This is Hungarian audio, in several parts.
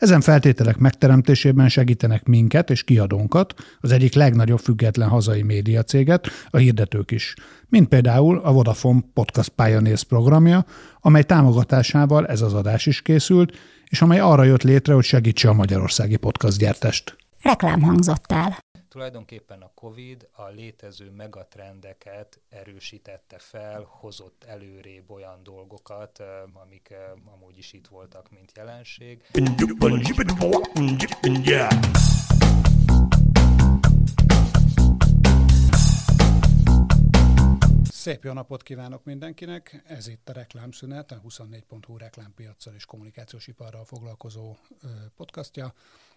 Ezen feltételek megteremtésében segítenek minket és kiadónkat, az egyik legnagyobb független hazai médiacéget, a hirdetők is, mint például a Vodafone Podcast Pioneers programja, amely támogatásával ez az adás is készült, és amely arra jött létre, hogy segítse a magyarországi podcast gyártást. Reklám hangzott el. Tulajdonképpen a COVID a létező megatrendeket erősítette fel, hozott előrébb olyan dolgokat, amik amúgy is itt voltak, mint jelenség. Szép jó napot kívánok mindenkinek! Ez itt a Reklámszünet, a 24.hu reklámpiacsal és kommunikációs iparral foglalkozó podcastja.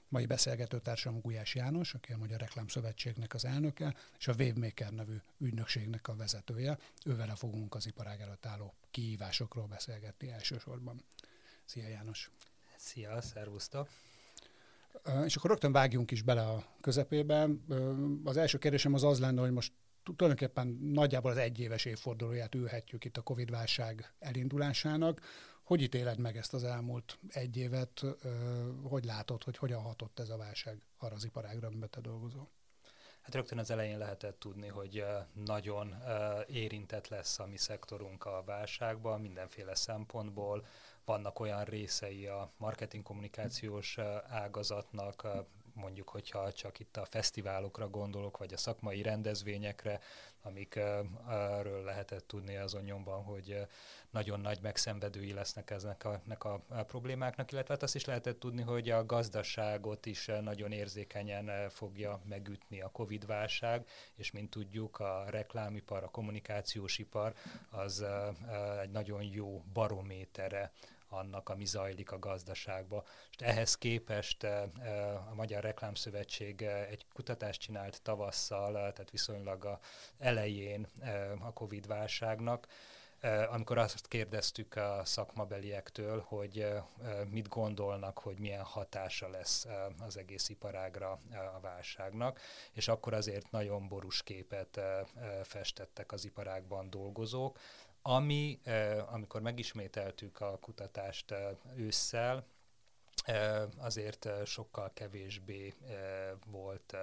Mai beszélgetőtársam Gulyás János, aki a Magyar Reklám Szövetségnek az elnöke, és a Wavemaker nevű ügynökségnek a vezetője. Ővele fogunk az iparág előtt álló kihívásokról beszélgetni elsősorban. Szia János! Szia, szervusztok! És akkor rögtön vágjunk is bele a közepébe. Az első kérdésem az az lenne, hogy most tulajdonképpen nagyjából az egyéves évfordulóját ülhetjük itt a Covid-válság elindulásának. Hogy ítéled meg ezt az elmúlt egy évet? Hogy látod, hogy hogyan hatott ez a válság arra az iparágra, amiben te dolgozol? Hát rögtön az elején lehetett tudni, hogy nagyon érintett lesz a mi szektorunk a válságban mindenféle szempontból. Vannak olyan részei a marketing kommunikációs ágazatnak, mondjuk, hogyha csak itt a fesztiválokra gondolok, vagy a szakmai rendezvényekre, amikről lehetett tudni azon nyomban, hogy nagyon nagy megszenvedői lesznek eznek a, a, a problémáknak, illetve hát azt is lehetett tudni, hogy a gazdaságot is nagyon érzékenyen fogja megütni a Covid-válság, és mint tudjuk, a reklámipar, a kommunikációs ipar az egy nagyon jó barométere annak, ami zajlik a gazdaságba. És ehhez képest eh, eh, a Magyar Reklámszövetség eh, egy kutatást csinált tavasszal, tehát viszonylag a elején a Covid-válságnak, amikor azt kérdeztük a szakmabeliektől, hogy mit gondolnak, hogy milyen hatása lesz az egész iparágra a válságnak, és akkor azért nagyon borús képet festettek az iparágban dolgozók, ami, amikor megismételtük a kutatást ősszel, azért sokkal kevésbé volt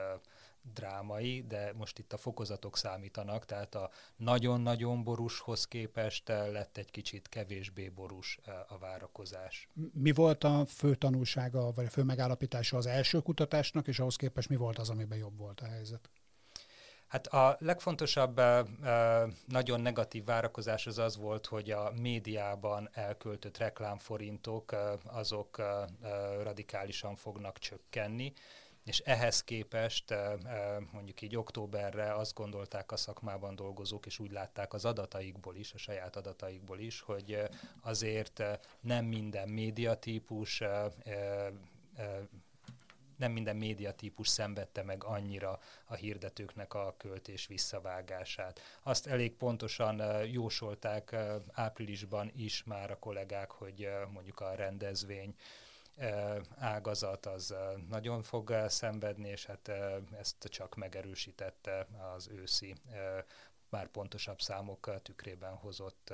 drámai, de most itt a fokozatok számítanak, tehát a nagyon-nagyon borúshoz képest lett egy kicsit kevésbé borús a várakozás. Mi volt a fő tanulsága, vagy a fő megállapítása az első kutatásnak, és ahhoz képest mi volt az, amiben jobb volt a helyzet? Hát a legfontosabb nagyon negatív várakozás az az volt, hogy a médiában elköltött reklámforintok azok radikálisan fognak csökkenni, és ehhez képest mondjuk így októberre azt gondolták a szakmában dolgozók, és úgy látták az adataikból is, a saját adataikból is, hogy azért nem minden médiatípus nem minden médiatípus szenvedte meg annyira a hirdetőknek a költés visszavágását. Azt elég pontosan jósolták áprilisban is már a kollégák, hogy mondjuk a rendezvény ágazat az nagyon fog szenvedni, és hát ezt csak megerősítette az őszi már pontosabb számok tükrében hozott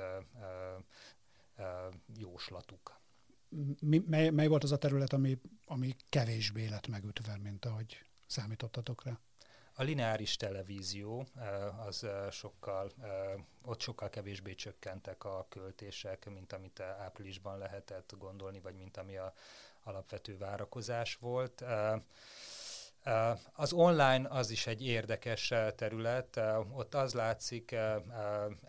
jóslatuk mi, mely, mely volt az a terület, ami, ami kevésbé lett megütve, mint ahogy számítottatok rá? A lineáris televízió eh, az eh, sokkal, eh, ott sokkal kevésbé csökkentek a költések, mint amit áprilisban lehetett gondolni, vagy mint ami a alapvető várakozás volt. Az online az is egy érdekes terület, ott az látszik,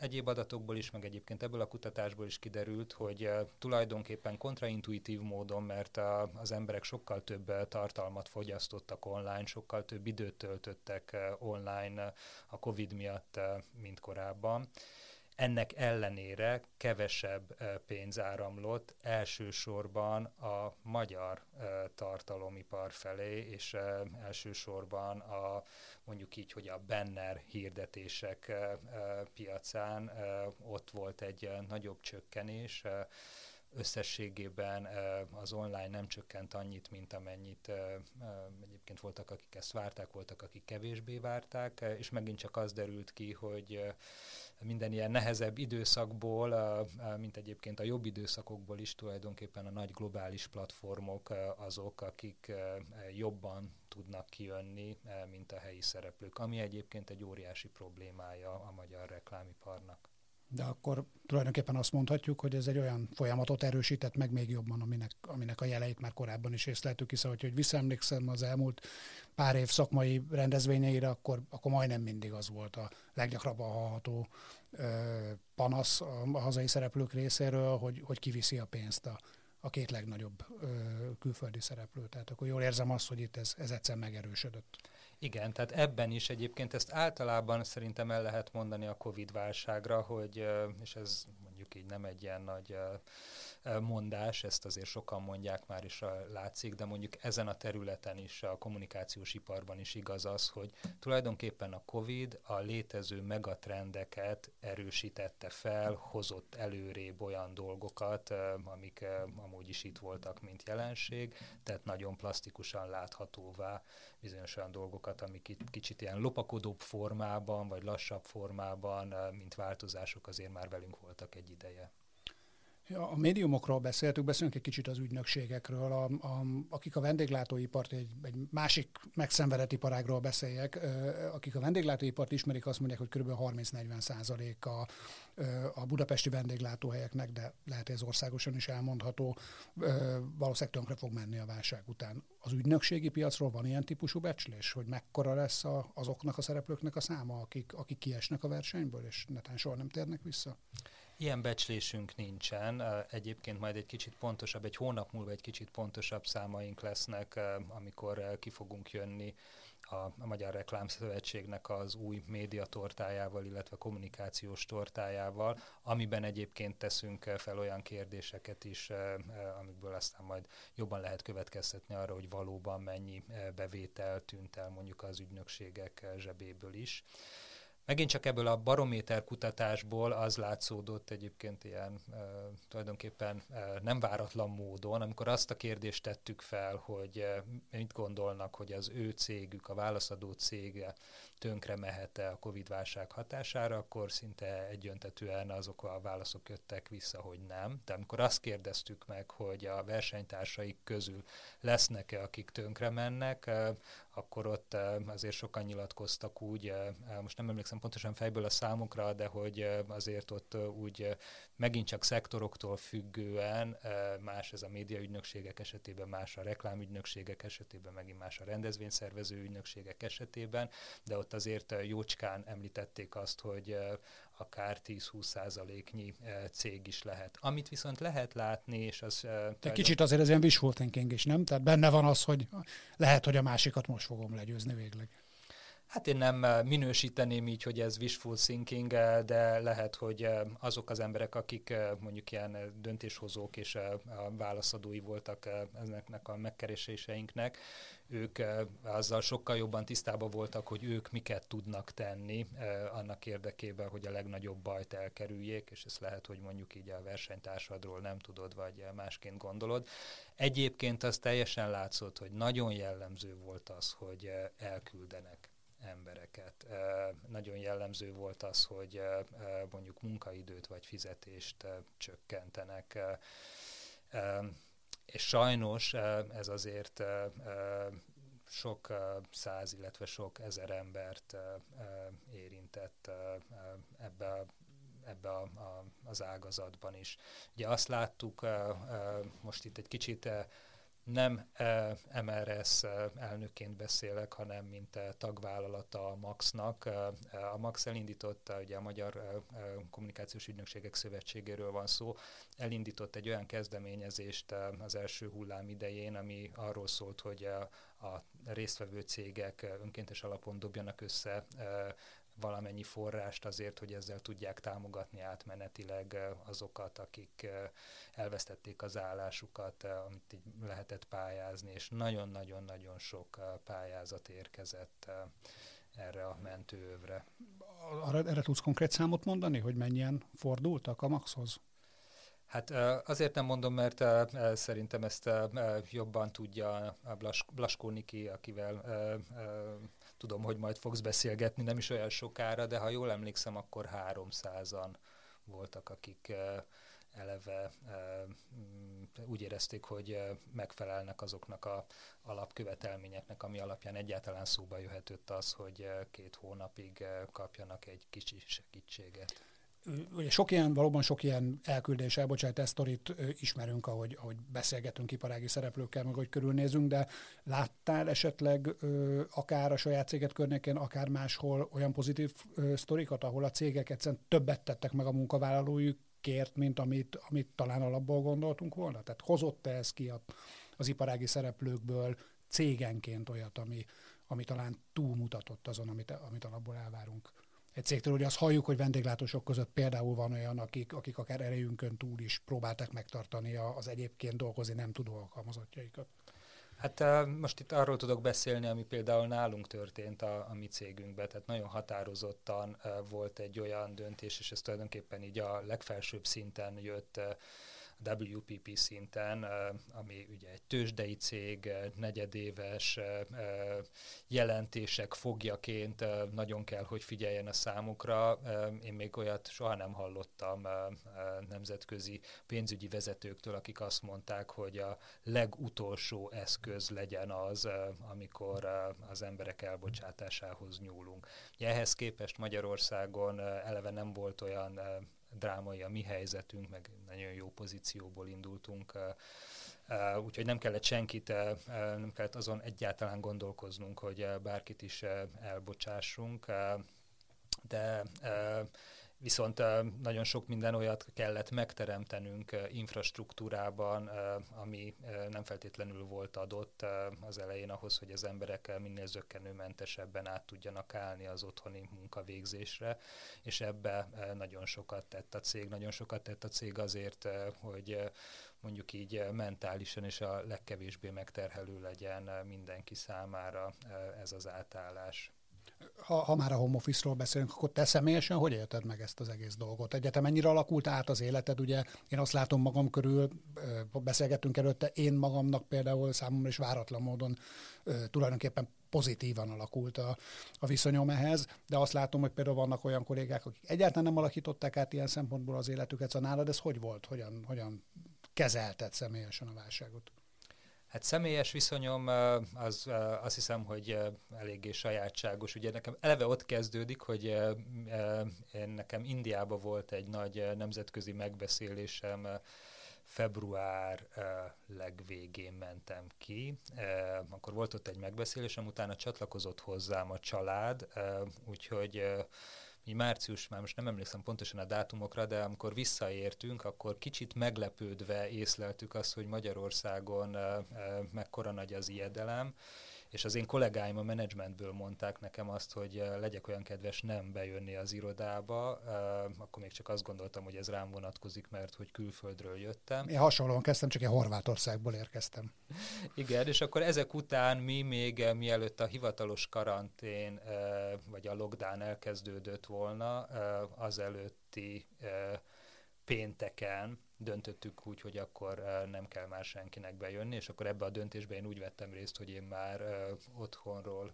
egyéb adatokból is, meg egyébként ebből a kutatásból is kiderült, hogy tulajdonképpen kontraintuitív módon, mert az emberek sokkal több tartalmat fogyasztottak online, sokkal több időt töltöttek online a COVID miatt, mint korábban ennek ellenére kevesebb pénz áramlott elsősorban a magyar tartalomipar felé, és elsősorban a mondjuk így, hogy a banner hirdetések piacán ott volt egy nagyobb csökkenés, összességében az online nem csökkent annyit, mint amennyit egyébként voltak, akik ezt várták, voltak, akik kevésbé várták, és megint csak az derült ki, hogy minden ilyen nehezebb időszakból, mint egyébként a jobb időszakokból is tulajdonképpen a nagy globális platformok azok, akik jobban tudnak kijönni, mint a helyi szereplők, ami egyébként egy óriási problémája a magyar reklámiparnak. De akkor tulajdonképpen azt mondhatjuk, hogy ez egy olyan folyamatot erősített meg még jobban, aminek, aminek a jeleit már korábban is észleltük, hiszen hogy, visszaemlékszem az elmúlt pár év szakmai rendezvényeire, akkor, akkor majdnem mindig az volt a leggyakrabban hallható ö, panasz a, a hazai szereplők részéről, hogy, hogy kiviszi a pénzt a, a két legnagyobb ö, külföldi szereplő. Tehát akkor jól érzem azt, hogy itt ez, ez egyszer megerősödött. Igen, tehát ebben is egyébként ezt általában szerintem el lehet mondani a Covid válságra, hogy, és ez mondjuk így nem egy ilyen nagy mondás, ezt azért sokan mondják már is látszik, de mondjuk ezen a területen is, a kommunikációs iparban is igaz az, hogy tulajdonképpen a COVID a létező megatrendeket erősítette fel, hozott előrébb olyan dolgokat, amik amúgy is itt voltak, mint jelenség, tehát nagyon plastikusan láthatóvá bizonyos olyan dolgokat, amik itt kicsit ilyen lopakodóbb formában, vagy lassabb formában, mint változások azért már velünk voltak egy ideje. A médiumokról beszéltük, beszélünk egy kicsit az ügynökségekről, a, a, akik a vendéglátóipart, egy, egy másik megszenvedett iparágról beszéljek, akik a vendéglátóipart ismerik, azt mondják, hogy kb. 30-40 százalék a, a budapesti vendéglátóhelyeknek, de lehet, ez országosan is elmondható, valószínűleg tönkre fog menni a válság után. Az ügynökségi piacról van ilyen típusú becslés, hogy mekkora lesz a, azoknak a szereplőknek a száma, akik, akik kiesnek a versenyből, és netán soha nem térnek vissza? Ilyen becslésünk nincsen. Egyébként majd egy kicsit pontosabb, egy hónap múlva egy kicsit pontosabb számaink lesznek, amikor ki fogunk jönni a, Magyar Reklámszövetségnek az új média tortájával, illetve kommunikációs tortájával, amiben egyébként teszünk fel olyan kérdéseket is, amikből aztán majd jobban lehet következtetni arra, hogy valóban mennyi bevétel tűnt el mondjuk az ügynökségek zsebéből is. Megint csak ebből a barométer kutatásból az látszódott egyébként ilyen e, tulajdonképpen e, nem váratlan módon, amikor azt a kérdést tettük fel, hogy e, mit gondolnak, hogy az ő cégük, a válaszadó cége tönkre mehet-e a Covid-válság hatására, akkor szinte egyöntetően azok a válaszok jöttek vissza, hogy nem. De amikor azt kérdeztük meg, hogy a versenytársaik közül lesznek-e, akik tönkre mennek, akkor ott azért sokan nyilatkoztak úgy, most nem emlékszem pontosan fejből a számokra, de hogy azért ott úgy megint csak szektoroktól függően más ez a médiaügynökségek esetében, más a reklámügynökségek esetében, megint más a rendezvényszervező ügynökségek esetében, de ott azért jócskán említették azt, hogy akár 10-20 százaléknyi cég is lehet. Amit viszont lehet látni, és az... De kicsit azért ez ilyen wishful thinking is, nem? Tehát benne van az, hogy lehet, hogy a másikat most fogom legyőzni végleg. Hát én nem eh, minősíteném így, hogy ez wishful thinking, eh, de lehet, hogy eh, azok az emberek, akik mondjuk ilyen döntéshozók és a válaszadói voltak ezeknek a megkereséseinknek, ők azzal sokkal jobban tisztában voltak, hogy ők miket tudnak tenni annak érdekében, hogy a legnagyobb bajt elkerüljék, és ez lehet, hogy mondjuk így a versenytársadról nem tudod, vagy másként gondolod. Egyébként az teljesen látszott, hogy nagyon jellemző volt az, hogy elküldenek embereket. Nagyon jellemző volt az, hogy mondjuk munkaidőt vagy fizetést csökkentenek. És sajnos ez azért sok száz, illetve sok ezer embert érintett ebbe ebbe a, a, az ágazatban is. Ugye azt láttuk, most itt egy kicsit nem MRS elnökként beszélek, hanem mint tagvállalata a MAX-nak. A MAX elindította, ugye a Magyar Kommunikációs Ügynökségek Szövetségéről van szó, elindított egy olyan kezdeményezést az első hullám idején, ami arról szólt, hogy a résztvevő cégek önkéntes alapon dobjanak össze valamennyi forrást azért, hogy ezzel tudják támogatni átmenetileg azokat, akik elvesztették az állásukat, amit így lehetett pályázni, és nagyon-nagyon-nagyon sok pályázat érkezett erre a mentőövre. Arra, erre tudsz konkrét számot mondani, hogy mennyien fordultak a Maxhoz? Hát azért nem mondom, mert szerintem ezt jobban tudja a Blaskó Niki, akivel tudom, hogy majd fogsz beszélgetni, nem is olyan sokára, de ha jól emlékszem, akkor 300-an voltak, akik eleve mm, úgy érezték, hogy megfelelnek azoknak a alapkövetelményeknek, ami alapján egyáltalán szóba jöhetett az, hogy két hónapig kapjanak egy kicsi segítséget ugye sok ilyen, valóban sok ilyen elküldés, elbocsátás sztorit ismerünk, ahogy, ahogy beszélgetünk iparági szereplőkkel, meg hogy körülnézünk, de láttál esetleg ö, akár a saját céget környékén, akár máshol olyan pozitív ö, sztorikat, ahol a cégek egyszerűen többet tettek meg a munkavállalójukért, mint amit, amit talán alapból gondoltunk volna? Tehát hozott-e ez ki a, az iparági szereplőkből cégenként olyat, ami, ami talán túlmutatott azon, amit, amit alapból elvárunk? Egy cégtől, hogy azt halljuk, hogy vendéglátósok között például van olyan, akik, akik akár erejünkön túl is próbálták megtartani az egyébként dolgozni nem tudó alkalmazottjaikat. Hát most itt arról tudok beszélni, ami például nálunk történt a, a mi cégünkben, tehát nagyon határozottan volt egy olyan döntés, és ez tulajdonképpen így a legfelsőbb szinten jött WPP szinten, ami ugye egy tőzsdei cég, negyedéves jelentések fogjaként nagyon kell, hogy figyeljen a számukra. Én még olyat soha nem hallottam nemzetközi pénzügyi vezetőktől, akik azt mondták, hogy a legutolsó eszköz legyen az, amikor az emberek elbocsátásához nyúlunk. Ehhez képest Magyarországon eleve nem volt olyan drámai a mi helyzetünk, meg nagyon jó pozícióból indultunk, úgyhogy nem kellett senkit, nem kellett azon egyáltalán gondolkoznunk, hogy bárkit is elbocsássunk, de Viszont nagyon sok minden olyat kellett megteremtenünk infrastruktúrában, ami nem feltétlenül volt adott az elején ahhoz, hogy az emberek minél zöggenőmentesebben át tudjanak állni az otthoni munkavégzésre, és ebbe nagyon sokat tett a cég, nagyon sokat tett a cég azért, hogy mondjuk így mentálisan és a legkevésbé megterhelő legyen mindenki számára ez az átállás ha, ha már a home office-ról beszélünk, akkor te személyesen hogy élted meg ezt az egész dolgot? Egyetem mennyire alakult át az életed? Ugye én azt látom magam körül, beszélgettünk előtte, én magamnak például számomra is váratlan módon tulajdonképpen pozitívan alakult a, a viszonyom ehhez, de azt látom, hogy például vannak olyan kollégák, akik egyáltalán nem alakították át ilyen szempontból az életüket, szóval nálad ez hogy volt? Hogyan, hogyan kezelted személyesen a válságot? Hát személyes viszonyom az azt hiszem, hogy eléggé sajátságos. Ugye nekem eleve ott kezdődik, hogy én nekem Indiába volt egy nagy nemzetközi megbeszélésem, február legvégén mentem ki, akkor volt ott egy megbeszélésem, utána csatlakozott hozzám a család, úgyhogy így március, már most nem emlékszem pontosan a dátumokra, de amikor visszaértünk, akkor kicsit meglepődve észleltük azt, hogy Magyarországon mekkora nagy az ijedelem, és az én kollégáim a menedzsmentből mondták nekem azt, hogy eh, legyek olyan kedves nem bejönni az irodába, eh, akkor még csak azt gondoltam, hogy ez rám vonatkozik, mert hogy külföldről jöttem. Én hasonlóan kezdtem, csak én Horvátországból érkeztem. Igen, és akkor ezek után mi még eh, mielőtt a hivatalos karantén vagy a lockdown elkezdődött volna, azelőtti pénteken döntöttük úgy, hogy akkor nem kell már senkinek bejönni, és akkor ebbe a döntésbe én úgy vettem részt, hogy én már otthonról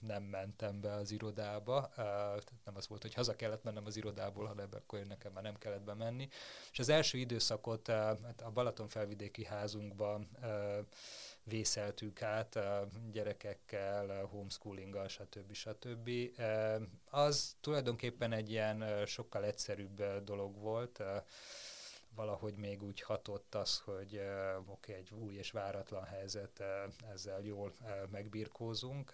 nem mentem be az irodába, tehát nem az volt, hogy haza kellett mennem az irodából, hanem akkor én nekem már nem kellett bemenni. És az első időszakot hát a Balaton felvidéki házunkban vészeltük át gyerekekkel, homeschoolinggal, stb. stb. Az tulajdonképpen egy ilyen sokkal egyszerűbb dolog volt, valahogy még úgy hatott az, hogy uh, oké, egy új és váratlan helyzet, ezzel jól uh, megbirkózunk.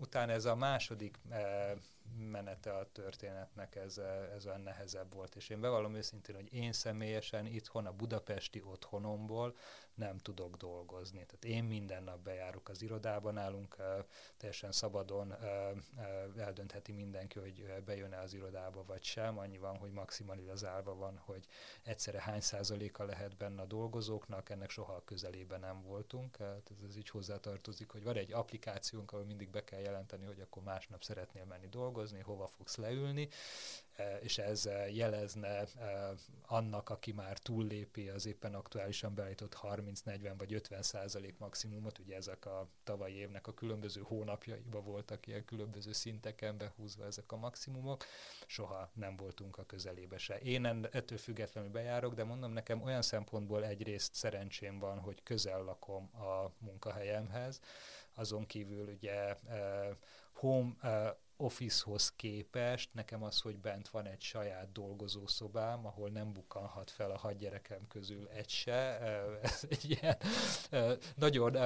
Utána ez a második menete a történetnek ez, ez olyan nehezebb volt, és én bevallom őszintén, hogy én személyesen itthon a budapesti otthonomból nem tudok dolgozni. Tehát én minden nap bejárok az irodában, nálunk teljesen szabadon eldöntheti mindenki, hogy bejön-e az irodába vagy sem. Annyi van, hogy maximalizálva van, hogy egyszerre hány százaléka lehet benne a dolgozóknak, ennek soha a közelében nem voltunk. Tehát ez így hozzátartozik, hogy van egy applikációnk, ahol mindig be kell jelenteni, hogy akkor másnap szeretnél menni dolgozni, dolgozni, hova fogsz leülni, és ez jelezne annak, aki már túllépi az éppen aktuálisan beállított 30-40 vagy 50 százalék maximumot, ugye ezek a tavalyi évnek a különböző hónapjaiban voltak ilyen különböző szinteken behúzva ezek a maximumok, soha nem voltunk a közelébe se. Én ettől függetlenül bejárok, de mondom nekem olyan szempontból egyrészt szerencsém van, hogy közel lakom a munkahelyemhez, azon kívül ugye home Office-hoz képest nekem az, hogy bent van egy saját dolgozószobám, ahol nem bukkanhat fel a hat gyerekem közül egy se. Ez egy ilyen nagyon,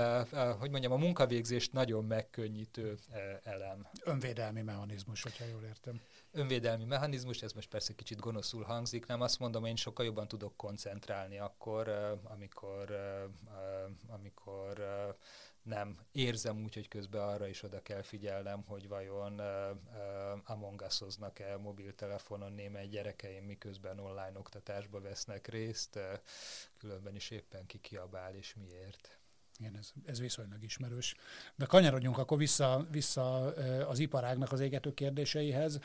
hogy mondjam, a munkavégzést nagyon megkönnyítő elem. Önvédelmi mechanizmus, hogyha jól értem. Önvédelmi mechanizmus, ez most persze kicsit gonoszul hangzik, nem azt mondom, én sokkal jobban tudok koncentrálni akkor, amikor, amikor nem érzem úgy, hogy közben arra is oda kell figyelnem, hogy vajon uh, Among Us-oznak-e mobiltelefonon némely gyerekeim, miközben online oktatásba vesznek részt, uh, különben is éppen ki kiabál és miért. Igen, ez, ez viszonylag ismerős. De kanyarodjunk akkor vissza, vissza az iparágnak az égető kérdéseihez.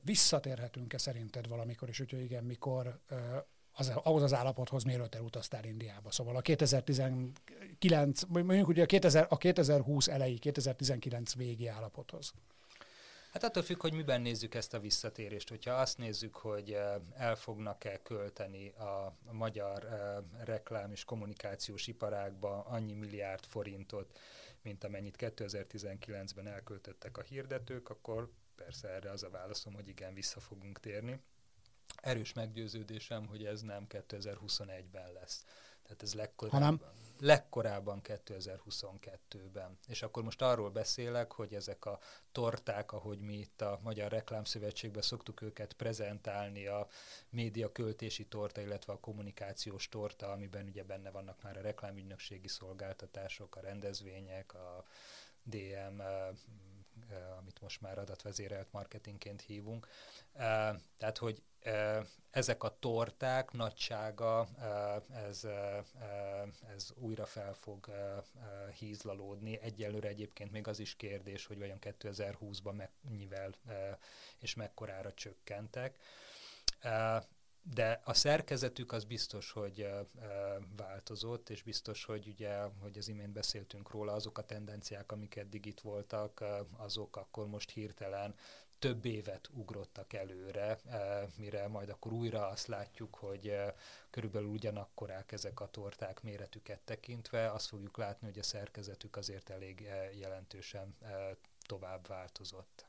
Visszatérhetünk-e szerinted valamikor, és hogyha igen, mikor az, ahhoz az állapothoz, mielőtt elutaztál Indiába. Szóval a 2019, mondjuk ugye a, 2000, a 2020 elejé, 2019 végi állapothoz. Hát attól függ, hogy miben nézzük ezt a visszatérést. Hogyha azt nézzük, hogy el fognak-e költeni a magyar reklám és kommunikációs iparágba annyi milliárd forintot, mint amennyit 2019-ben elköltöttek a hirdetők, akkor persze erre az a válaszom, hogy igen, vissza fogunk térni erős meggyőződésem, hogy ez nem 2021-ben lesz. Tehát ez legkorábban, Hanem? legkorábban 2022-ben. És akkor most arról beszélek, hogy ezek a torták, ahogy mi itt a Magyar Reklámszövetségben szoktuk őket prezentálni, a média költési torta, illetve a kommunikációs torta, amiben ugye benne vannak már a reklámügynökségi szolgáltatások, a rendezvények, a DM, amit most már adatvezérelt marketingként hívunk. Tehát, hogy ezek a torták nagysága, ez, ez újra fel fog hízlalódni. Egyelőre egyébként még az is kérdés, hogy vajon 2020-ban mennyivel és mekkorára csökkentek de a szerkezetük az biztos, hogy változott, és biztos, hogy ugye, hogy az imént beszéltünk róla, azok a tendenciák, amik eddig itt voltak, azok akkor most hirtelen több évet ugrottak előre, mire majd akkor újra azt látjuk, hogy körülbelül ugyanakkorák ezek a torták méretüket tekintve, azt fogjuk látni, hogy a szerkezetük azért elég jelentősen tovább változott.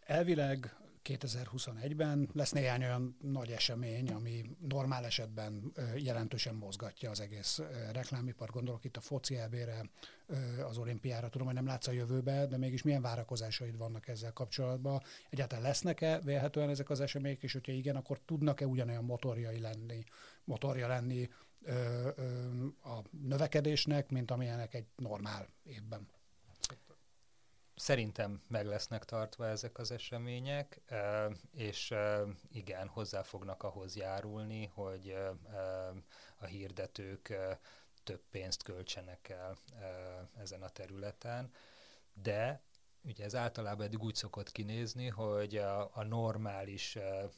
Elvileg 2021-ben lesz néhány olyan nagy esemény, ami normál esetben jelentősen mozgatja az egész reklámipar. Gondolok itt a foci elbére, az olimpiára. Tudom, hogy nem látsz a jövőbe, de mégis milyen várakozásaid vannak ezzel kapcsolatban? Egyáltalán lesznek-e vélhetően ezek az események, és hogyha igen, akkor tudnak-e ugyanolyan motorjai lenni, motorja lenni a növekedésnek, mint amilyenek egy normál évben? Szerintem meg lesznek tartva ezek az események, és igen, hozzá fognak ahhoz járulni, hogy a hirdetők több pénzt költsenek el ezen a területen, de ugye ez általában eddig úgy szokott kinézni, hogy a, a normális uh,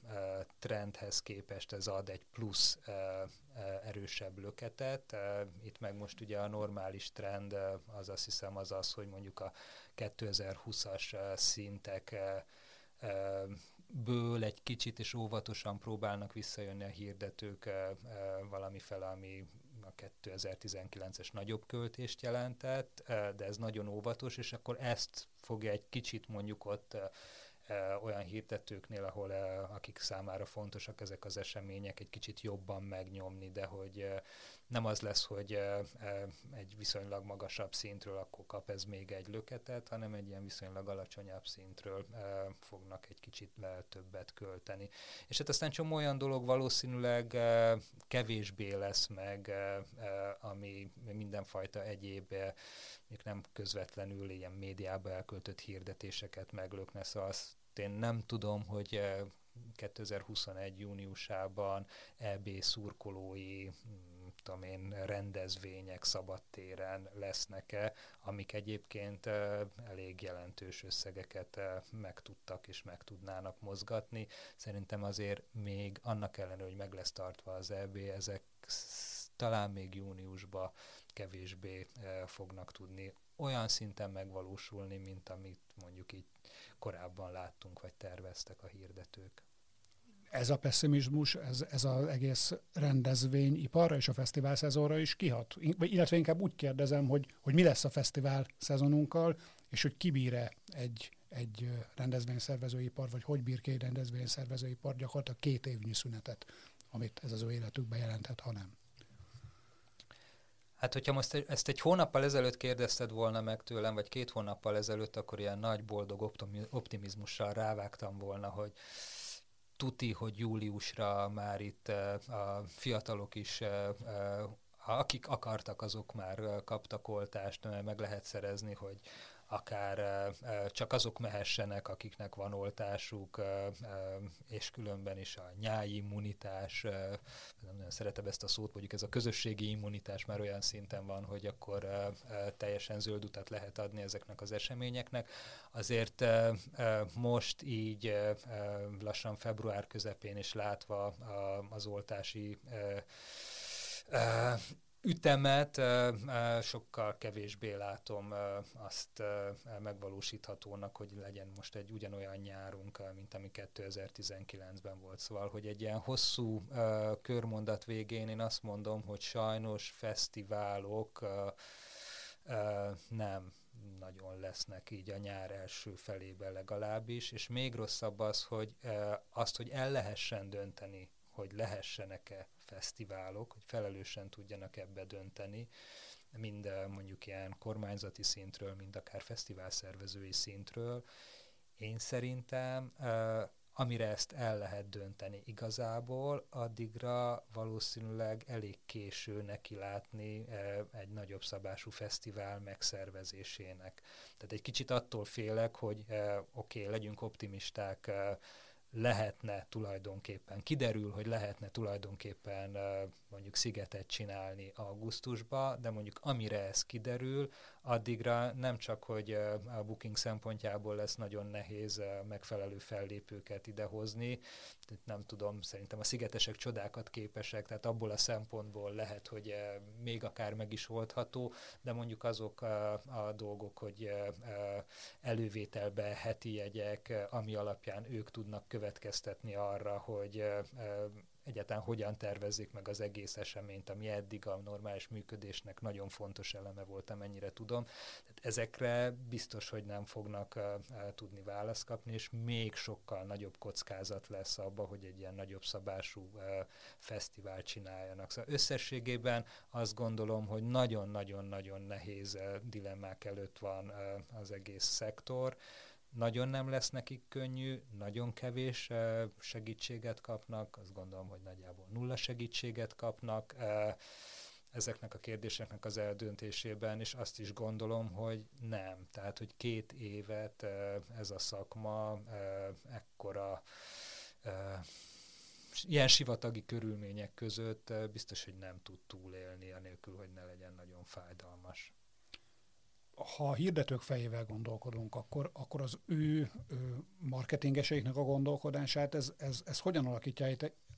trendhez képest ez ad egy plusz uh, erősebb löketet. Itt meg most ugye a normális trend az azt hiszem az az, hogy mondjuk a 2020-as uh, szintek ből egy kicsit és óvatosan próbálnak visszajönni a hirdetők uh, valamifele, ami a 2019-es nagyobb költést jelentett, de ez nagyon óvatos, és akkor ezt fogja egy kicsit mondjuk ott olyan hirdetőknél, ahol akik számára fontosak ezek az események, egy kicsit jobban megnyomni, de hogy nem az lesz, hogy egy viszonylag magasabb szintről akkor kap ez még egy löketet, hanem egy ilyen viszonylag alacsonyabb szintről fognak egy kicsit többet költeni. És hát aztán csomó olyan dolog valószínűleg kevésbé lesz meg, ami mindenfajta egyéb, még nem közvetlenül ilyen médiába elköltött hirdetéseket meglökne, szóval azt én nem tudom, hogy 2021. júniusában EB szurkolói tudom én, rendezvények szabadtéren lesznek-e, amik egyébként elég jelentős összegeket meg tudtak és meg tudnának mozgatni. Szerintem azért még annak ellenére, hogy meg lesz tartva az EB, ezek talán még júniusban kevésbé fognak tudni olyan szinten megvalósulni, mint amit mondjuk így korábban láttunk, vagy terveztek a hirdetők ez a pessimizmus, ez, ez az egész rendezvényiparra és a fesztivál szezonra is kihat. Illetve inkább úgy kérdezem, hogy, hogy mi lesz a fesztivál szezonunkkal, és hogy kibír-e egy, egy rendezvényszervezőipar, vagy hogy bír ki egy rendezvényszervezőipar gyakorlatilag két évnyi szünetet, amit ez az ő életükben jelenthet, ha nem. Hát, hogyha most ezt egy hónappal ezelőtt kérdezted volna meg tőlem, vagy két hónappal ezelőtt, akkor ilyen nagy, boldog optimizmussal rávágtam volna, hogy tuti, hogy júliusra már itt a fiatalok is akik akartak, azok már kaptak oltást, meg lehet szerezni, hogy akár csak azok mehessenek, akiknek van oltásuk, és különben is a nyári immunitás, nem nagyon szeretem ezt a szót, mondjuk ez a közösségi immunitás már olyan szinten van, hogy akkor teljesen zöld utat lehet adni ezeknek az eseményeknek. Azért most így lassan február közepén is látva az oltási ütemet sokkal kevésbé látom azt megvalósíthatónak, hogy legyen most egy ugyanolyan nyárunk, mint ami 2019-ben volt. Szóval, hogy egy ilyen hosszú körmondat végén én azt mondom, hogy sajnos fesztiválok nem nagyon lesznek így a nyár első felében legalábbis, és még rosszabb az, hogy azt, hogy el lehessen dönteni, hogy lehessenek-e fesztiválok, hogy felelősen tudjanak ebbe dönteni, mind eh, mondjuk ilyen kormányzati szintről, mind akár fesztivál szervezői szintről. Én szerintem eh, amire ezt el lehet dönteni igazából, addigra valószínűleg elég késő neki látni eh, egy nagyobb szabású fesztivál megszervezésének. Tehát egy kicsit attól félek, hogy oké, okay, legyünk optimisták, lehetne tulajdonképpen, kiderül, hogy lehetne tulajdonképpen mondjuk szigetet csinálni augusztusba, de mondjuk amire ez kiderül, addigra nem csak, hogy a booking szempontjából lesz nagyon nehéz megfelelő fellépőket idehozni, nem tudom, szerintem a szigetesek csodákat képesek, tehát abból a szempontból lehet, hogy még akár meg is oldható, de mondjuk azok a, a dolgok, hogy elővételbe heti jegyek, ami alapján ők tudnak következtetni arra, hogy egyáltalán hogyan tervezzék meg az egész eseményt, ami eddig a normális működésnek nagyon fontos eleme volt, amennyire tudom. Tehát ezekre biztos, hogy nem fognak uh, tudni választ kapni, és még sokkal nagyobb kockázat lesz abba, hogy egy ilyen nagyobb szabású uh, fesztivál csináljanak. Szóval összességében azt gondolom, hogy nagyon-nagyon-nagyon nehéz dilemmák előtt van az egész szektor. Nagyon nem lesz nekik könnyű, nagyon kevés segítséget kapnak, azt gondolom, hogy nagyjából nulla segítséget kapnak ezeknek a kérdéseknek az eldöntésében, és azt is gondolom, hogy nem. Tehát, hogy két évet ez a szakma ekkora ilyen sivatagi körülmények között biztos, hogy nem tud túlélni, anélkül, hogy ne legyen nagyon fájdalmas ha a hirdetők fejével gondolkodunk, akkor, akkor az ő, ő marketingeseiknek a gondolkodását, ez, ez, ez hogyan alakítja,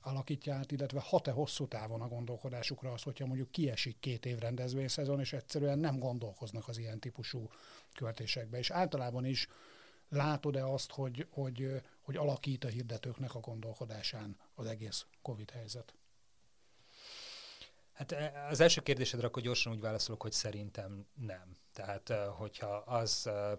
alakítja át, illetve hat-e hosszú távon a gondolkodásukra az, hogyha mondjuk kiesik két év rendezvényszezon, és egyszerűen nem gondolkoznak az ilyen típusú költésekbe. És általában is látod-e azt, hogy, hogy, hogy alakít a hirdetőknek a gondolkodásán az egész COVID helyzet? Hát e, az első kérdésedre akkor gyorsan úgy válaszolok, hogy szerintem nem. Tehát, e, hogyha az e,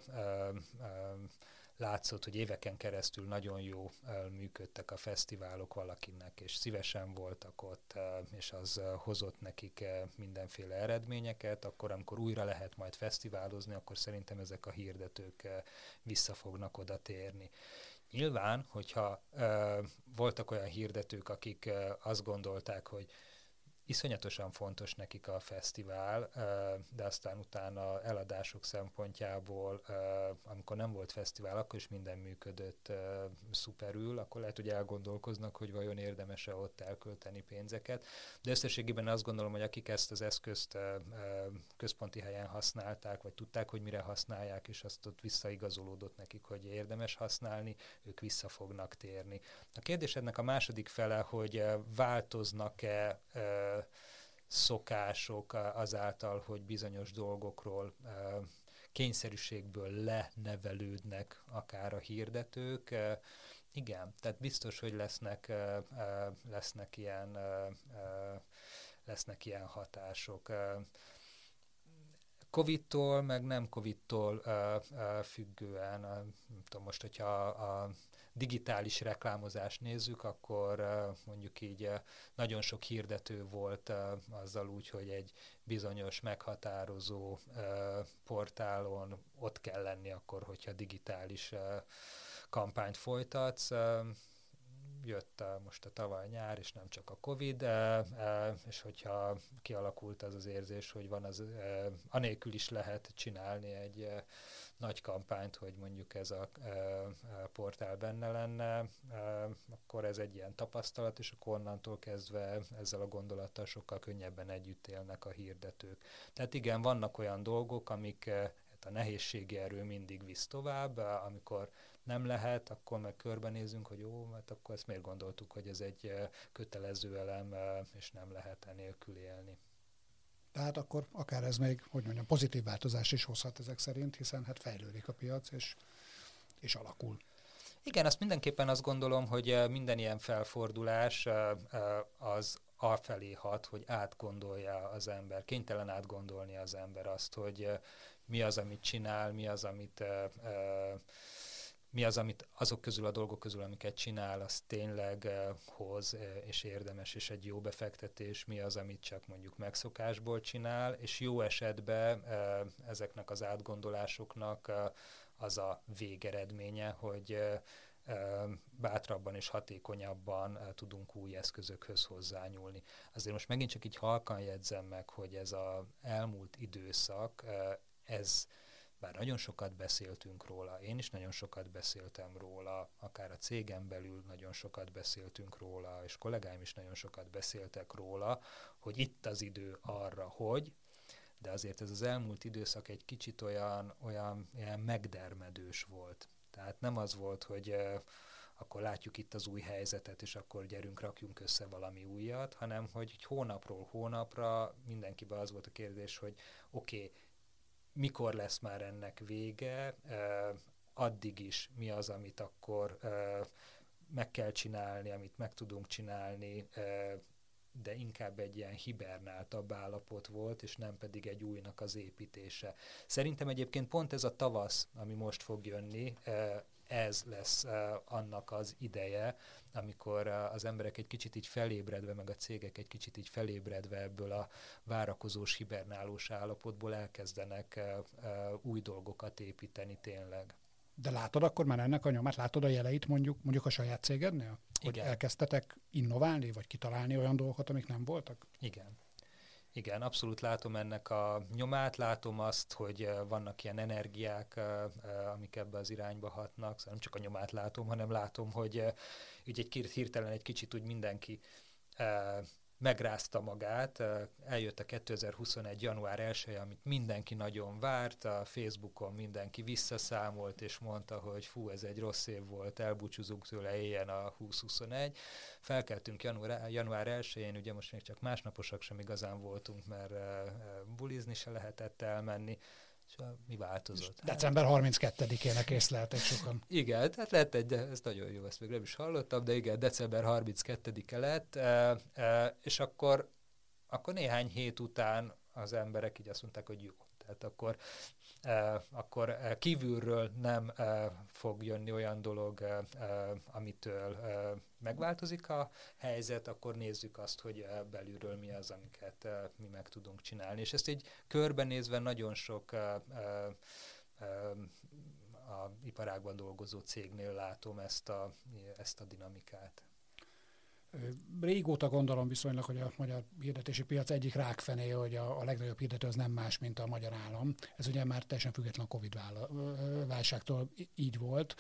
látszott, hogy éveken keresztül nagyon jó működtek a fesztiválok valakinek, és szívesen voltak ott, és az hozott nekik mindenféle eredményeket, akkor amikor újra lehet majd fesztiválozni, akkor szerintem ezek a hirdetők vissza fognak oda térni. Nyilván, hogyha voltak olyan hirdetők, akik azt gondolták, hogy iszonyatosan fontos nekik a fesztivál, de aztán utána eladások szempontjából, amikor nem volt fesztivál, akkor is minden működött szuperül, akkor lehet, hogy elgondolkoznak, hogy vajon érdemes-e ott elkölteni pénzeket. De összességében azt gondolom, hogy akik ezt az eszközt központi helyen használták, vagy tudták, hogy mire használják, és azt ott visszaigazolódott nekik, hogy érdemes használni, ők vissza fognak térni. A kérdésednek a második fele, hogy változnak-e szokások azáltal, hogy bizonyos dolgokról kényszerűségből lenevelődnek akár a hirdetők. Igen, tehát biztos, hogy lesznek, lesznek ilyen lesznek ilyen hatások. Covid-tól, meg nem Covid-tól függően, nem tudom most, hogyha a digitális reklámozást nézzük, akkor mondjuk így nagyon sok hirdető volt azzal úgy, hogy egy bizonyos meghatározó portálon ott kell lenni akkor, hogyha digitális kampányt folytatsz jött a, most a tavaly nyár, és nem csak a Covid, e, e, és hogyha kialakult az az érzés, hogy van az, e, anélkül is lehet csinálni egy nagy kampányt, hogy mondjuk ez a portál benne lenne, akkor ez egy ilyen tapasztalat, és akkor onnantól kezdve ezzel a gondolattal sokkal könnyebben együtt élnek a hirdetők. Tehát igen, vannak olyan dolgok, amik a nehézségi erő mindig visz tovább, amikor nem lehet, akkor meg körbenézünk, hogy jó, mert akkor ezt miért gondoltuk, hogy ez egy kötelező elem, és nem lehet enélkül élni. Tehát akkor akár ez még, hogy mondjam, pozitív változás is hozhat ezek szerint, hiszen hát fejlődik a piac, és, és alakul. Igen, azt mindenképpen azt gondolom, hogy minden ilyen felfordulás az afelé hat, hogy átgondolja az ember, kénytelen átgondolni az ember azt, hogy mi az, amit csinál, mi az, amit mi az, amit azok közül a dolgok közül, amiket csinál, az tényleg hoz és érdemes, és egy jó befektetés, mi az, amit csak mondjuk megszokásból csinál, és jó esetben ezeknek az átgondolásoknak az a végeredménye, hogy bátrabban és hatékonyabban tudunk új eszközökhöz hozzányúlni. Azért most megint csak így halkan jegyzem meg, hogy ez az elmúlt időszak, ez bár nagyon sokat beszéltünk róla, én is nagyon sokat beszéltem róla, akár a cégem belül nagyon sokat beszéltünk róla, és kollégáim is nagyon sokat beszéltek róla, hogy itt az idő arra, hogy, de azért ez az elmúlt időszak egy kicsit olyan, olyan ilyen megdermedős volt. Tehát nem az volt, hogy akkor látjuk itt az új helyzetet, és akkor gyerünk, rakjunk össze valami újat, hanem hogy hónapról hónapra mindenkiben az volt a kérdés, hogy oké, okay, mikor lesz már ennek vége, addig is mi az, amit akkor meg kell csinálni, amit meg tudunk csinálni, de inkább egy ilyen hibernáltabb állapot volt, és nem pedig egy újnak az építése. Szerintem egyébként pont ez a tavasz, ami most fog jönni, ez lesz annak az ideje, amikor az emberek egy kicsit így felébredve, meg a cégek egy kicsit így felébredve ebből a várakozós, hibernálós állapotból elkezdenek új dolgokat építeni tényleg. De látod akkor már ennek a nyomát, látod a jeleit mondjuk, mondjuk a saját cégednél? Hogy Igen. elkezdtetek innoválni, vagy kitalálni olyan dolgokat, amik nem voltak? Igen. Igen, abszolút látom ennek a nyomát, látom azt, hogy vannak ilyen energiák, amik ebbe az irányba hatnak, szóval nem csak a nyomát látom, hanem látom, hogy így egy hirtelen egy kicsit úgy mindenki megrázta magát, eljött a 2021. január 1 amit mindenki nagyon várt, a Facebookon mindenki visszaszámolt, és mondta, hogy fú, ez egy rossz év volt, elbúcsúzunk tőle, éljen a 2021. Felkeltünk január, január 1-én, ugye most még csak másnaposak sem igazán voltunk, mert bulizni se lehetett elmenni, és mi változott? December 32-én készleltek sokan. Igen, tehát lett egy, ez nagyon jó, ezt még nem is hallottam, de igen, december 32-e lett, e, e, és akkor, akkor néhány hét után az emberek így azt mondták, hogy jó. Tehát akkor akkor kívülről nem fog jönni olyan dolog, amitől megváltozik a helyzet, akkor nézzük azt, hogy belülről mi az, amiket mi meg tudunk csinálni. És ezt így körbenézve nagyon sok a iparágban dolgozó cégnél látom ezt a, ezt a dinamikát. Régóta gondolom viszonylag, hogy a magyar hirdetési piac egyik rákfené, hogy a, a legnagyobb hirdető az nem más, mint a magyar állam. Ez ugye már teljesen független a Covid válságtól így volt.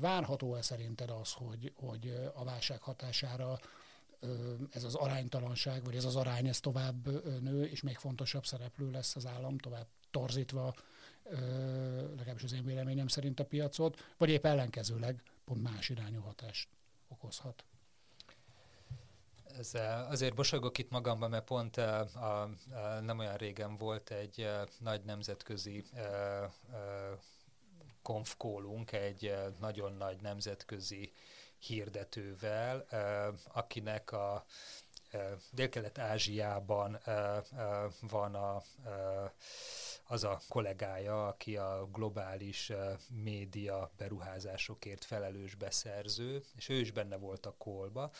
Várható-e szerinted az, hogy, hogy a válság hatására ez az aránytalanság, vagy ez az arány, ez tovább nő, és még fontosabb szereplő lesz az állam, tovább torzítva, legalábbis az én véleményem szerint a piacot, vagy épp ellenkezőleg pont más irányú hatást okozhat. Ez, azért bosolgok itt magamban, mert pont a, a, a, nem olyan régen volt egy nagy nemzetközi konfkólunk, egy nagyon nagy nemzetközi hirdetővel, akinek a Dél-Kelet-Ázsiában van a, az a kollégája, aki a globális média beruházásokért felelős beszerző, és ő is benne volt a kolba,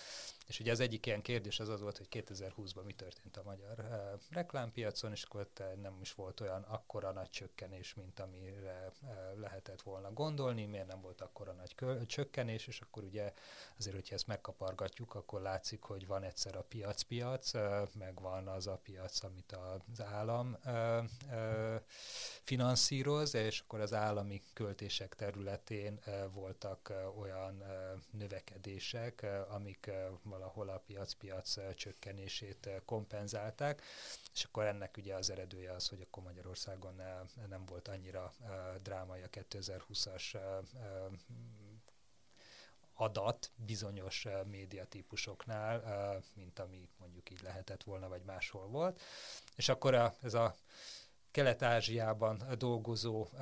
és ugye az egyik ilyen kérdés az az volt, hogy 2020-ban mi történt a magyar uh, reklámpiacon, és akkor nem is volt olyan akkora nagy csökkenés, mint amire uh, lehetett volna gondolni, miért nem volt akkora nagy kö- csökkenés, és akkor ugye azért, hogyha ezt megkapargatjuk, akkor látszik, hogy van egyszer a piac-piac, uh, meg van az a piac, amit az állam uh, uh, finanszíroz, és akkor az állami költések területén uh, voltak uh, olyan uh, növekedések, uh, amik uh, valahol a piac-piac csökkenését kompenzálták, és akkor ennek ugye az eredője az, hogy akkor Magyarországon nem volt annyira drámai a 2020-as adat bizonyos médiatípusoknál, mint ami mondjuk így lehetett volna, vagy máshol volt. És akkor ez a Kelet-Ázsiában dolgozó uh,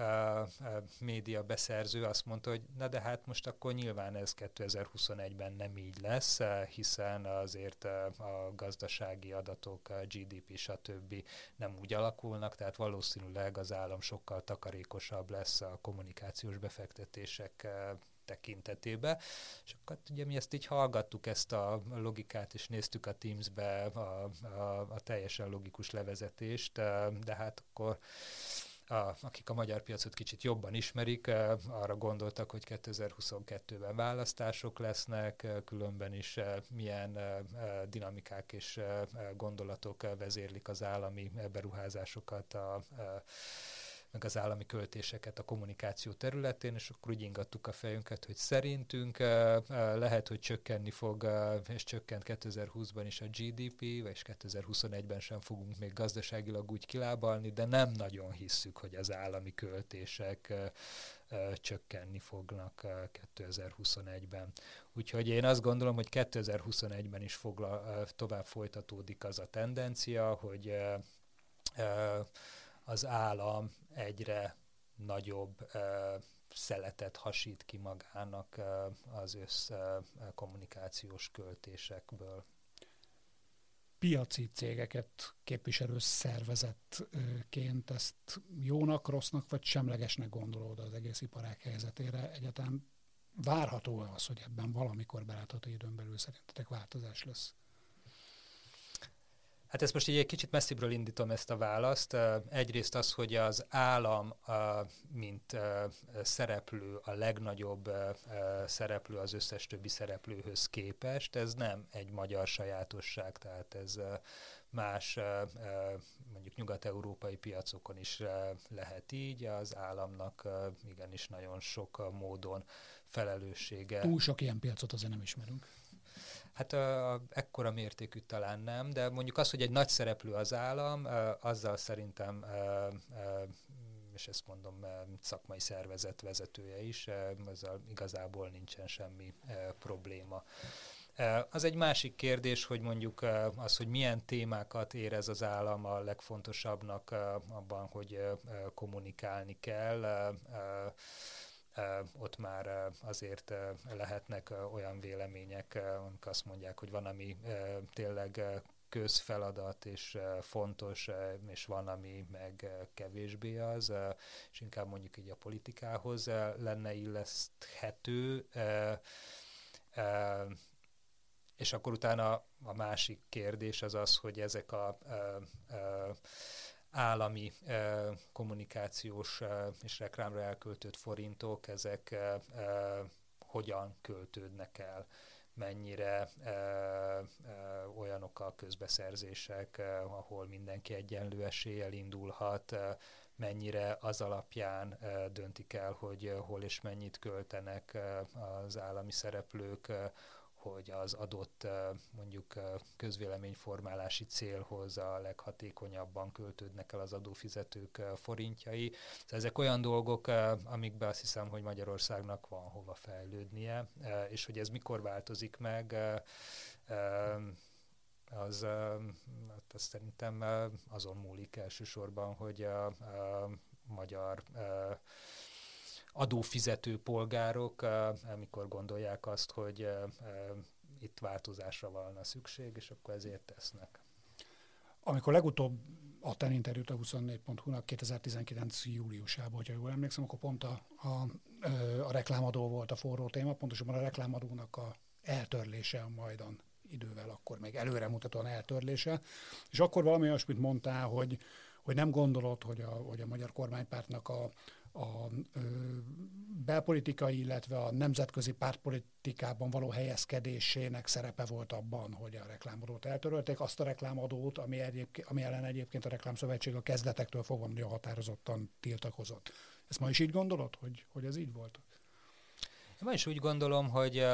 uh, média beszerző azt mondta, hogy na de hát most akkor nyilván ez 2021-ben nem így lesz, uh, hiszen azért a gazdasági adatok, a GDP, stb. nem úgy alakulnak, tehát valószínűleg az állam sokkal takarékosabb lesz a kommunikációs befektetések tekintetében. És akkor hát ugye mi ezt így hallgattuk, ezt a logikát, és néztük a Teams-be a, a, a teljesen logikus levezetést, de hát akkor a, akik a magyar piacot kicsit jobban ismerik, arra gondoltak, hogy 2022-ben választások lesznek, különben is milyen dinamikák és gondolatok vezérlik az állami beruházásokat a, a meg az állami költéseket a kommunikáció területén, és akkor úgy ingattuk a fejünket, hogy szerintünk lehet, hogy csökkenni fog, és csökkent 2020-ban is a GDP, és 2021-ben sem fogunk még gazdaságilag úgy kilábalni, de nem nagyon hisszük, hogy az állami költések csökkenni fognak 2021-ben. Úgyhogy én azt gondolom, hogy 2021-ben is fogla, tovább folytatódik az a tendencia, hogy az állam egyre nagyobb szeletet hasít ki magának az össz kommunikációs költésekből. Piaci cégeket képviselő szervezetként ezt jónak, rossznak vagy semlegesnek gondolod az egész iparág helyzetére? Egyáltalán várható-e az, hogy ebben valamikor belátható időn belül szerintetek változás lesz? Hát ezt most így egy kicsit messzibbről indítom ezt a választ. Egyrészt az, hogy az állam, mint szereplő, a legnagyobb szereplő az összes többi szereplőhöz képest, ez nem egy magyar sajátosság, tehát ez más mondjuk nyugat-európai piacokon is lehet így, az államnak igenis nagyon sok módon felelőssége. Túl sok ilyen piacot azért nem ismerünk. Hát a, ekkora mértékű talán nem, de mondjuk az, hogy egy nagy szereplő az állam, azzal szerintem és ezt mondom szakmai szervezet vezetője is, ezzel igazából nincsen semmi probléma. Az egy másik kérdés, hogy mondjuk az, hogy milyen témákat érez az állam a legfontosabbnak abban, hogy kommunikálni kell ott már azért lehetnek olyan vélemények, amik azt mondják, hogy van, ami tényleg közfeladat és fontos, és van, ami meg kevésbé az, és inkább mondjuk így a politikához lenne illeszthető. És akkor utána a másik kérdés az az, hogy ezek a, állami kommunikációs és reklámra elköltött forintok, ezek hogyan költődnek el? Mennyire olyanok a közbeszerzések, ahol mindenki egyenlő eséllyel indulhat, mennyire az alapján döntik el, hogy hol és mennyit költenek az állami szereplők, hogy az adott mondjuk közvéleményformálási célhoz a leghatékonyabban költődnek el az adófizetők forintjai. Szóval ezek olyan dolgok, amikben azt hiszem, hogy Magyarországnak van hova fejlődnie, és hogy ez mikor változik meg, az, hát az szerintem azon múlik elsősorban, hogy a, a magyar adófizető polgárok, amikor gondolják azt, hogy itt változásra van szükség, és akkor ezért tesznek. Amikor legutóbb adtál interjút a 24.hu-nak 2019. júliusában, hogyha jól emlékszem, akkor pont a, a, a reklámadó volt a forró téma, pontosabban a reklámadónak a eltörlése a majdan idővel, akkor még előremutatóan eltörlése, és akkor valami olyasmit mondtál, hogy, hogy nem gondolod, hogy a, hogy a magyar kormánypártnak a, a belpolitikai, illetve a nemzetközi pártpolitikában való helyezkedésének szerepe volt abban, hogy a reklámadót eltörölték, azt a reklámadót, ami, egyébként, ami ellen egyébként a Reklámszövetség a kezdetektől fogva nagyon határozottan tiltakozott. Ezt ma is így gondolod, hogy, hogy ez így volt? Én is úgy gondolom, hogy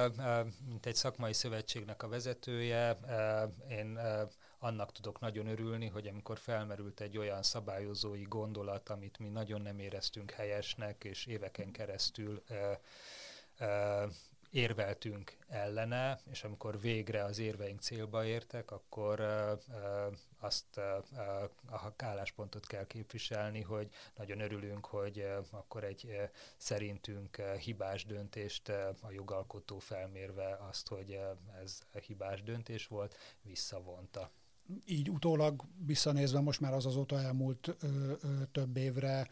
mint egy szakmai szövetségnek a vezetője, én annak tudok nagyon örülni, hogy amikor felmerült egy olyan szabályozói gondolat, amit mi nagyon nem éreztünk helyesnek, és éveken keresztül érveltünk ellene, és amikor végre az érveink célba értek, akkor uh, azt uh, a álláspontot kell képviselni, hogy nagyon örülünk, hogy uh, akkor egy uh, szerintünk uh, hibás döntést uh, a jogalkotó felmérve azt, hogy uh, ez hibás döntés volt, visszavonta. Így utólag visszanézve most már az azóta elmúlt ö, ö, több évre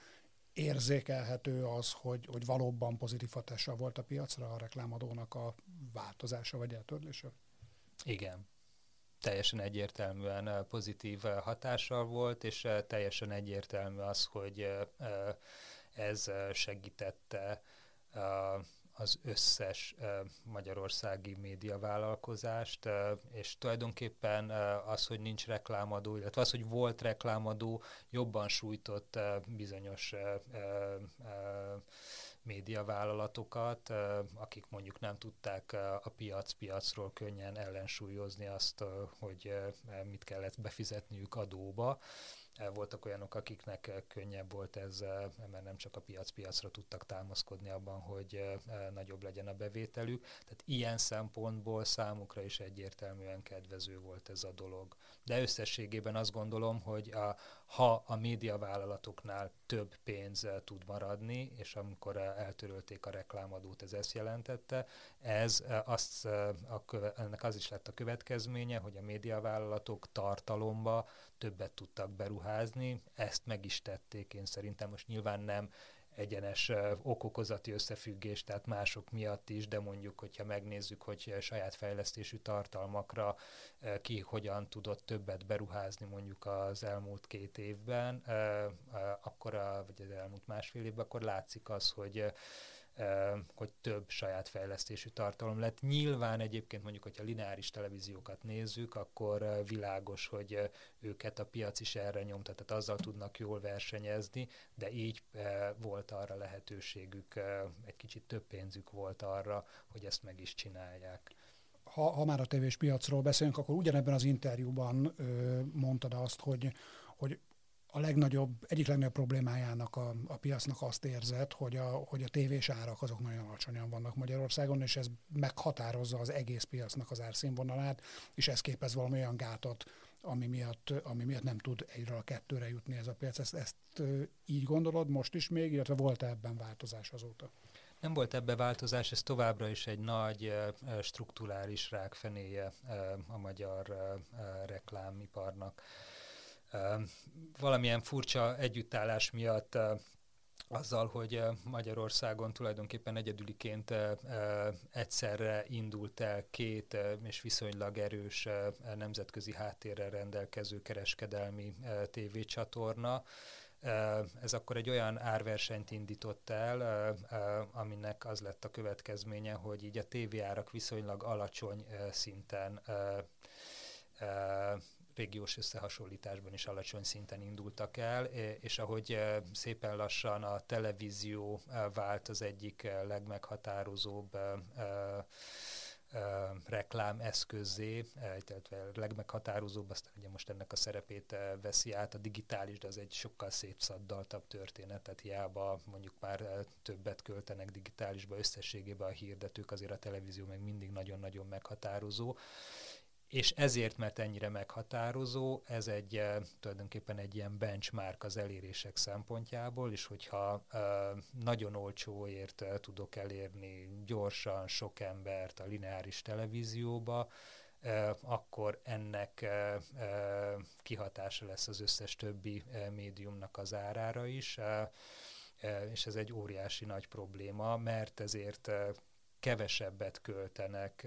érzékelhető az, hogy, hogy valóban pozitív hatása volt a piacra a reklámadónak a változása vagy eltörlése? Igen. Teljesen egyértelműen pozitív hatással volt, és teljesen egyértelmű az, hogy ez segítette az összes magyarországi médiavállalkozást, és tulajdonképpen az, hogy nincs reklámadó, illetve az, hogy volt reklámadó, jobban sújtott bizonyos médiavállalatokat, akik mondjuk nem tudták a piac piacról könnyen ellensúlyozni azt, hogy mit kellett befizetniük adóba voltak olyanok, akiknek eh, könnyebb volt ez, eh, mert nem csak a piac-piacra tudtak támaszkodni abban, hogy eh, nagyobb legyen a bevételük. Tehát ilyen szempontból számukra is egyértelműen kedvező volt ez a dolog. De összességében azt gondolom, hogy a, ha a médiavállalatoknál több pénz tud maradni, és amikor eltörölték a reklámadót, ez ezt jelentette, ez azt, a köve, ennek az is lett a következménye, hogy a médiavállalatok tartalomba többet tudtak beruházni, ezt meg is tették, én szerintem most nyilván nem egyenes okokozati összefüggés, tehát mások miatt is, de mondjuk, hogyha megnézzük, hogy saját fejlesztésű tartalmakra ki hogyan tudott többet beruházni mondjuk az elmúlt két évben, akkor vagy az elmúlt másfél évben, akkor látszik az, hogy hogy több saját fejlesztésű tartalom lett. Nyilván egyébként mondjuk, hogyha lineáris televíziókat nézzük, akkor világos, hogy őket a piac is erre nyomta, tehát azzal tudnak jól versenyezni, de így volt arra lehetőségük, egy kicsit több pénzük volt arra, hogy ezt meg is csinálják. Ha, ha már a tévés piacról beszélünk, akkor ugyanebben az interjúban ö, mondtad azt, hogy, hogy a legnagyobb, egyik legnagyobb problémájának a, a piacnak azt érzett, hogy a, hogy a tévés árak azok nagyon alacsonyan vannak Magyarországon, és ez meghatározza az egész piacnak az árszínvonalát, és ez képez valami olyan gátot, ami miatt, ami miatt nem tud egyről a kettőre jutni ez a piac. Ezt, ezt így gondolod most is még, illetve volt -e ebben változás azóta? Nem volt ebbe változás, ez továbbra is egy nagy strukturális rákfenéje a magyar reklámiparnak valamilyen furcsa együttállás miatt azzal, hogy Magyarországon tulajdonképpen egyedüliként egyszerre indult el két és viszonylag erős nemzetközi háttérrel rendelkező kereskedelmi tévécsatorna, Ez akkor egy olyan árversenyt indított el, aminek az lett a következménye, hogy így a tévéárak viszonylag alacsony szinten régiós összehasonlításban is alacsony szinten indultak el, és ahogy szépen lassan a televízió vált az egyik legmeghatározóbb reklám eszközé, illetve legmeghatározóbb, aztán ugye most ennek a szerepét veszi át a digitális, de az egy sokkal szép szaddaltabb történet, tehát hiába mondjuk már többet költenek digitálisba összességében a hirdetők, azért a televízió meg mindig nagyon-nagyon meghatározó és ezért, mert ennyire meghatározó, ez egy tulajdonképpen egy ilyen benchmark az elérések szempontjából, és hogyha nagyon olcsóért tudok elérni gyorsan sok embert a lineáris televízióba, akkor ennek kihatása lesz az összes többi médiumnak az árára is, és ez egy óriási nagy probléma, mert ezért kevesebbet költenek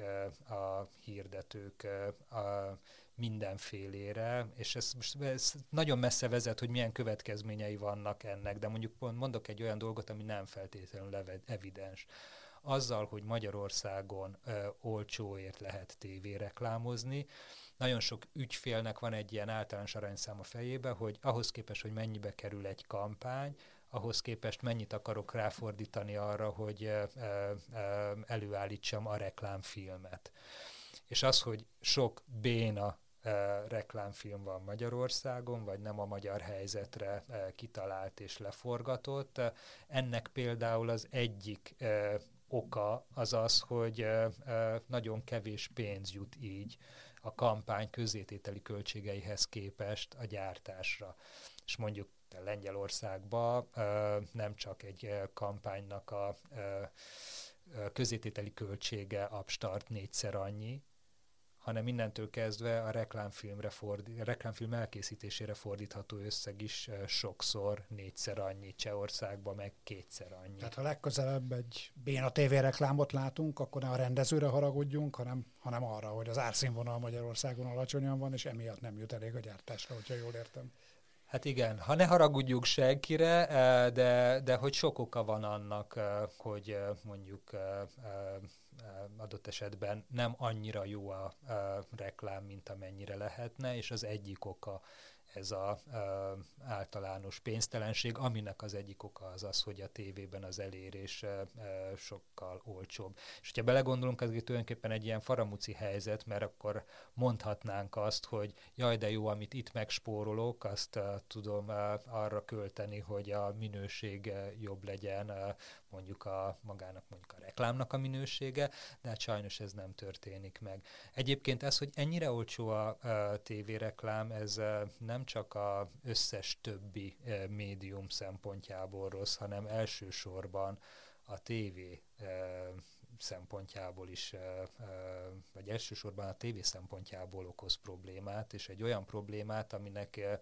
a hirdetők a mindenfélére, és ez most ez nagyon messze vezet, hogy milyen következményei vannak ennek, de mondjuk mondok egy olyan dolgot, ami nem feltétlenül evidens. Azzal, hogy Magyarországon ö, olcsóért lehet tévéreklámozni, nagyon sok ügyfélnek van egy ilyen általános aranyszám a fejébe, hogy ahhoz képest, hogy mennyibe kerül egy kampány, ahhoz képest mennyit akarok ráfordítani arra, hogy előállítsam a reklámfilmet. És az, hogy sok béna reklámfilm van Magyarországon, vagy nem a magyar helyzetre kitalált és leforgatott. Ennek például az egyik oka az az, hogy nagyon kevés pénz jut így a kampány közétételi költségeihez képest a gyártásra. És mondjuk Lengyelországba nem csak egy kampánynak a közétételi költsége abstart négyszer annyi, hanem innentől kezdve a reklámfilmre fordít, a reklámfilm elkészítésére fordítható összeg is sokszor négyszer annyi, Csehországban meg kétszer annyi. Tehát ha legközelebb egy béna TV reklámot látunk, akkor ne a rendezőre haragudjunk, hanem, hanem arra, hogy az árszínvonal Magyarországon alacsonyan van, és emiatt nem jut elég a gyártásra, hogyha jól értem. Hát igen, ha ne haragudjuk senkire, eh, de, de hogy sok oka van annak, eh, hogy eh, mondjuk adott esetben nem annyira jó a reklám, mint amennyire lehetne, és az egyik oka ez a általános pénztelenség, aminek az egyik oka az az, hogy a tévében az elérés sokkal olcsóbb. És hogyha belegondolunk, ez tulajdonképpen egy ilyen faramuci helyzet, mert akkor mondhatnánk azt, hogy jaj, de jó, amit itt megspórolok, azt tudom arra költeni, hogy a minőség jobb legyen, mondjuk a magának, mondjuk a reklámnak a minősége, de hát sajnos ez nem történik meg. Egyébként ez, hogy ennyire olcsó a, a tévéreklám, ez nem csak a összes többi médium szempontjából rossz, hanem elsősorban a tévé szempontjából is, vagy elsősorban a tévé szempontjából okoz problémát, és egy olyan problémát, aminek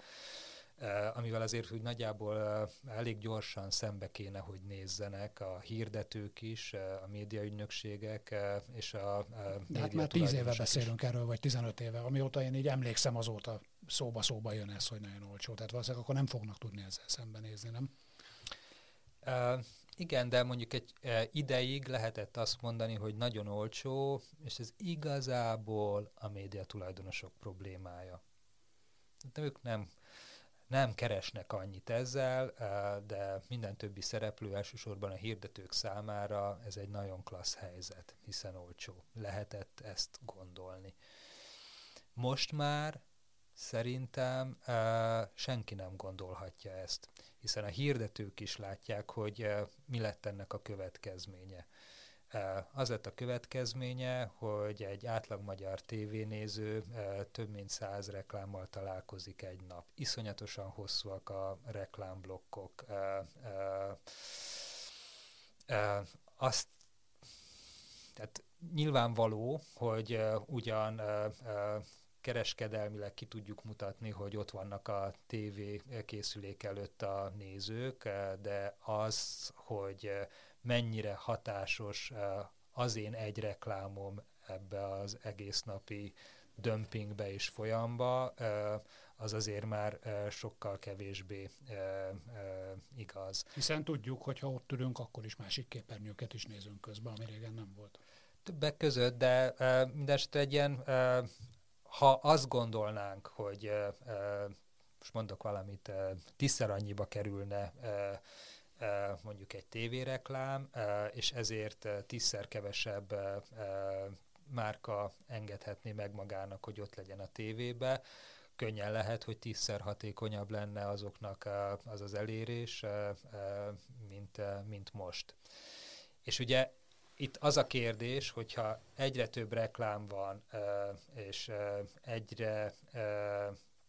amivel azért hogy nagyjából elég gyorsan szembe kéne, hogy nézzenek a hirdetők is, a médiaügynökségek és a, a hát már tíz éve beszélünk is. erről, vagy 15 éve, amióta én így emlékszem, azóta szóba-szóba jön ez, hogy nagyon olcsó. Tehát valószínűleg akkor nem fognak tudni ezzel szembenézni, nem? Uh, igen, de mondjuk egy uh, ideig lehetett azt mondani, hogy nagyon olcsó, és ez igazából a média tulajdonosok problémája. De ők nem nem keresnek annyit ezzel, de minden többi szereplő, elsősorban a hirdetők számára ez egy nagyon klassz helyzet, hiszen olcsó. Lehetett ezt gondolni. Most már szerintem senki nem gondolhatja ezt, hiszen a hirdetők is látják, hogy mi lett ennek a következménye. Az lett a következménye, hogy egy átlag magyar tévénéző több mint száz reklámmal találkozik egy nap. Iszonyatosan hosszúak a reklámblokkok. Azt tehát nyilvánvaló, hogy ugyan kereskedelmileg ki tudjuk mutatni, hogy ott vannak a TV készülék előtt a nézők, de az, hogy mennyire hatásos az én egy reklámom ebbe az egész napi dömpingbe és folyamba, az azért már sokkal kevésbé igaz. Hiszen tudjuk, hogy ha ott ülünk, akkor is másik képernyőket is nézünk közben, ami régen nem volt. Többek között, de mindesetre egy ilyen, ha azt gondolnánk, hogy most mondok valamit, tízszer annyiba kerülne mondjuk egy tévéreklám, és ezért tízszer kevesebb márka engedhetné meg magának, hogy ott legyen a tévébe, könnyen lehet, hogy tízszer hatékonyabb lenne azoknak az az elérés, mint, mint most. És ugye itt az a kérdés, hogyha egyre több reklám van, és egyre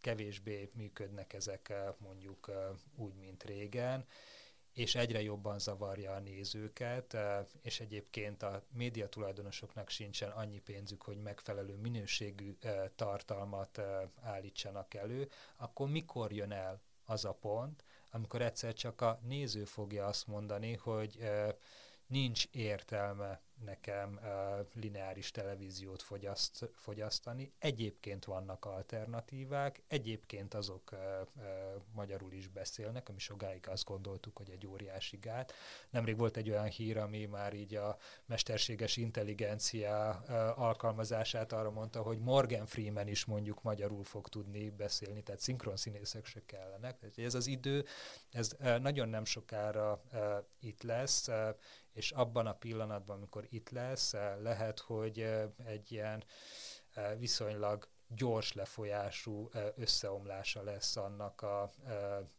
kevésbé működnek ezek mondjuk úgy, mint régen, és egyre jobban zavarja a nézőket, és egyébként a média tulajdonosoknak sincsen annyi pénzük, hogy megfelelő minőségű tartalmat állítsanak elő, akkor mikor jön el az a pont, amikor egyszer csak a néző fogja azt mondani, hogy nincs értelme nekem uh, lineáris televíziót fogyaszt, fogyasztani. Egyébként vannak alternatívák, egyébként azok uh, uh, magyarul is beszélnek, ami sokáig azt gondoltuk, hogy egy óriási gát. Nemrég volt egy olyan hír, ami már így a mesterséges intelligencia uh, alkalmazását arra mondta, hogy Morgan Freeman is mondjuk magyarul fog tudni beszélni, tehát szinkron színészek se kellenek. Ez az idő, ez uh, nagyon nem sokára uh, itt lesz, uh, és abban a pillanatban, amikor itt lesz, eh, lehet, hogy eh, egy ilyen eh, viszonylag gyors lefolyású összeomlása lesz annak a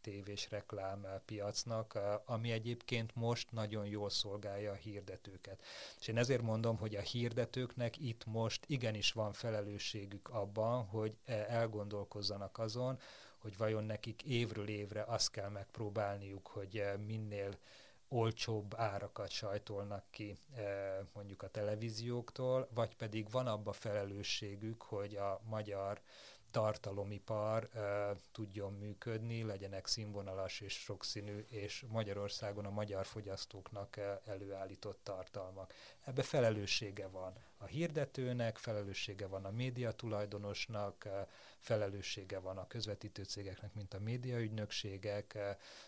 tévés reklám piacnak, ami egyébként most nagyon jól szolgálja a hirdetőket. És én ezért mondom, hogy a hirdetőknek itt most igenis van felelősségük abban, hogy elgondolkozzanak azon, hogy vajon nekik évről évre azt kell megpróbálniuk, hogy minél olcsóbb árakat sajtolnak ki eh, mondjuk a televízióktól, vagy pedig van abba felelősségük, hogy a magyar tartalomipar tudjon működni, legyenek színvonalas és sokszínű, és Magyarországon a magyar fogyasztóknak előállított tartalmak. Ebbe felelőssége van a hirdetőnek, felelőssége van a média tulajdonosnak, felelőssége van a közvetítő cégeknek, mint a médiaügynökségek,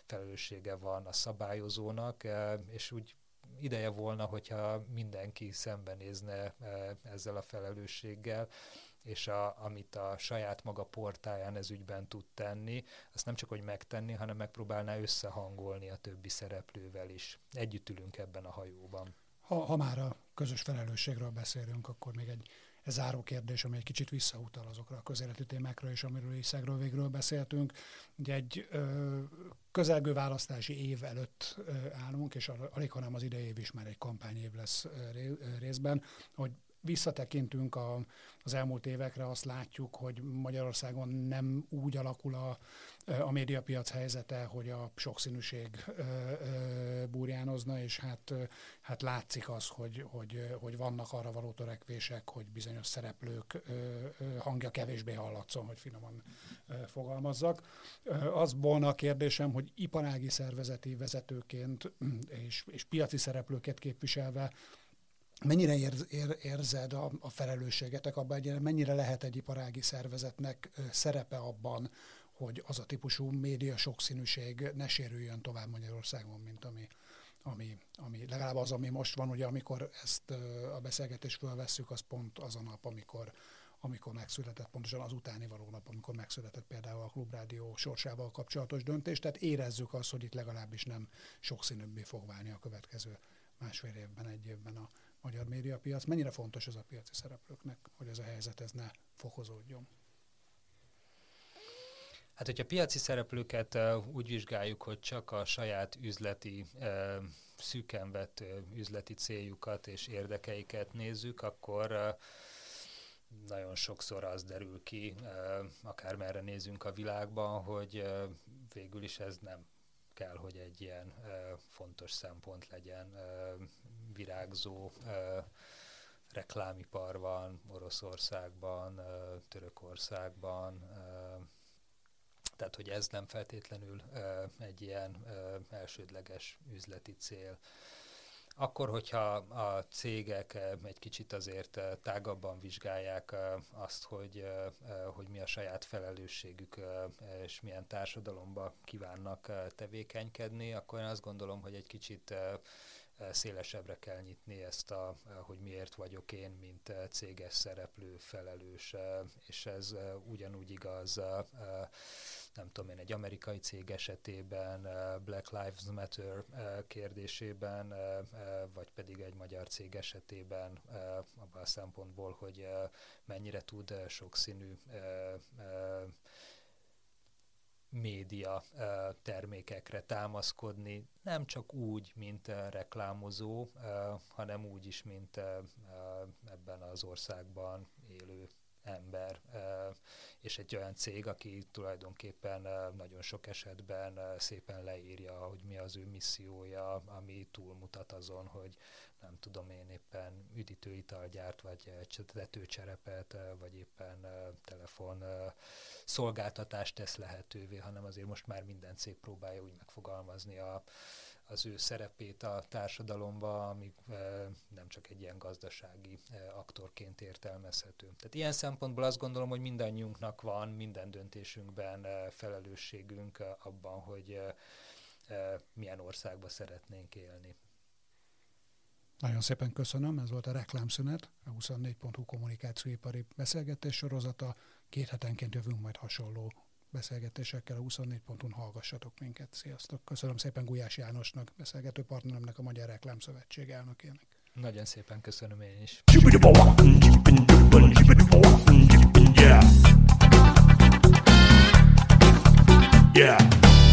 felelőssége van a szabályozónak, és úgy ideje volna, hogyha mindenki szembenézne ezzel a felelősséggel, és a, amit a saját maga portáján ez ügyben tud tenni, azt nem csak hogy megtenni, hanem megpróbálná összehangolni a többi szereplővel is. Együtt ülünk ebben a hajóban. Ha, ha már a közös felelősségről beszélünk, akkor még egy ez záró kérdés, ami egy kicsit visszautal azokra a közéleti témákra, és amiről is szegről végről beszéltünk. Ugye egy ö, közelgő választási év előtt ö, állunk, és alig, hanem az idei év is már egy kampányév lesz ö, részben, hogy visszatekintünk a, az elmúlt évekre, azt látjuk, hogy Magyarországon nem úgy alakul a, a médiapiac helyzete, hogy a sokszínűség burjánozna, és hát, hát látszik az, hogy, hogy, hogy vannak arra való törekvések, hogy bizonyos szereplők hangja kevésbé hallatszon, hogy finoman fogalmazzak. Az volna a kérdésem, hogy iparági szervezeti vezetőként és, és piaci szereplőket képviselve Mennyire érz, ér, érzed a, a felelősségetek abban, mennyire lehet egy iparági szervezetnek szerepe abban, hogy az a típusú média sokszínűség ne sérüljön tovább Magyarországon, mint ami, ami, ami legalább az, ami most van, ugye amikor ezt a beszélgetést fölvesszük, az pont az a nap, amikor, amikor megszületett, pontosan az utáni való nap, amikor megszületett például a Klubrádió sorsával kapcsolatos döntés, tehát érezzük azt, hogy itt legalábbis nem sokszínűbbé fog válni a következő másfél évben, egy évben a, magyar médiapiac. Mennyire fontos ez a piaci szereplőknek, hogy ez a helyzet ez ne fokozódjon? Hát, hogyha piaci szereplőket uh, úgy vizsgáljuk, hogy csak a saját üzleti, uh, szűken vett uh, üzleti céljukat és érdekeiket nézzük, akkor nagyon sokszor az derül ki, akármerre nézünk a világban, hogy végül is ez nem kell, hogy egy ilyen fontos szempont legyen virágzó reklámipar van Oroszországban, Törökországban, tehát hogy ez nem feltétlenül egy ilyen elsődleges üzleti cél. akkor, hogyha a cégek egy kicsit azért tágabban vizsgálják azt, hogy, hogy mi a saját felelősségük, és milyen társadalomba kívánnak tevékenykedni, akkor én azt gondolom, hogy egy kicsit szélesebbre kell nyitni ezt, a, hogy miért vagyok én, mint céges szereplő felelős, és ez ugyanúgy igaz nem tudom én, egy amerikai cég esetében, Black Lives Matter kérdésében, vagy pedig egy magyar cég esetében abban a szempontból, hogy mennyire tud sokszínű média termékekre támaszkodni, nem csak úgy, mint reklámozó, hanem úgy is, mint ebben az országban élő ember, és egy olyan cég, aki tulajdonképpen nagyon sok esetben szépen leírja, hogy mi az ő missziója, ami túlmutat azon, hogy nem tudom én éppen üdítőital gyárt, vagy tetőcserepet, vagy éppen telefon szolgáltatást tesz lehetővé, hanem azért most már minden cég próbálja úgy megfogalmazni a, az ő szerepét a társadalomba, ami nem csak egy ilyen gazdasági aktorként értelmezhető. Tehát ilyen szempontból azt gondolom, hogy mindannyiunknak van minden döntésünkben felelősségünk abban, hogy milyen országba szeretnénk élni. Nagyon szépen köszönöm, ez volt a reklámszünet, a 24.hu kommunikációipari beszélgetés sorozata. Két hetenként jövünk majd hasonló beszélgetésekkel a 24 ponton hallgassatok minket. Sziasztok! Köszönöm szépen Gulyás Jánosnak, beszélgető partneremnek, a Magyar Reklámszövetség elnökének. Nagyon szépen köszönöm én is. Yeah.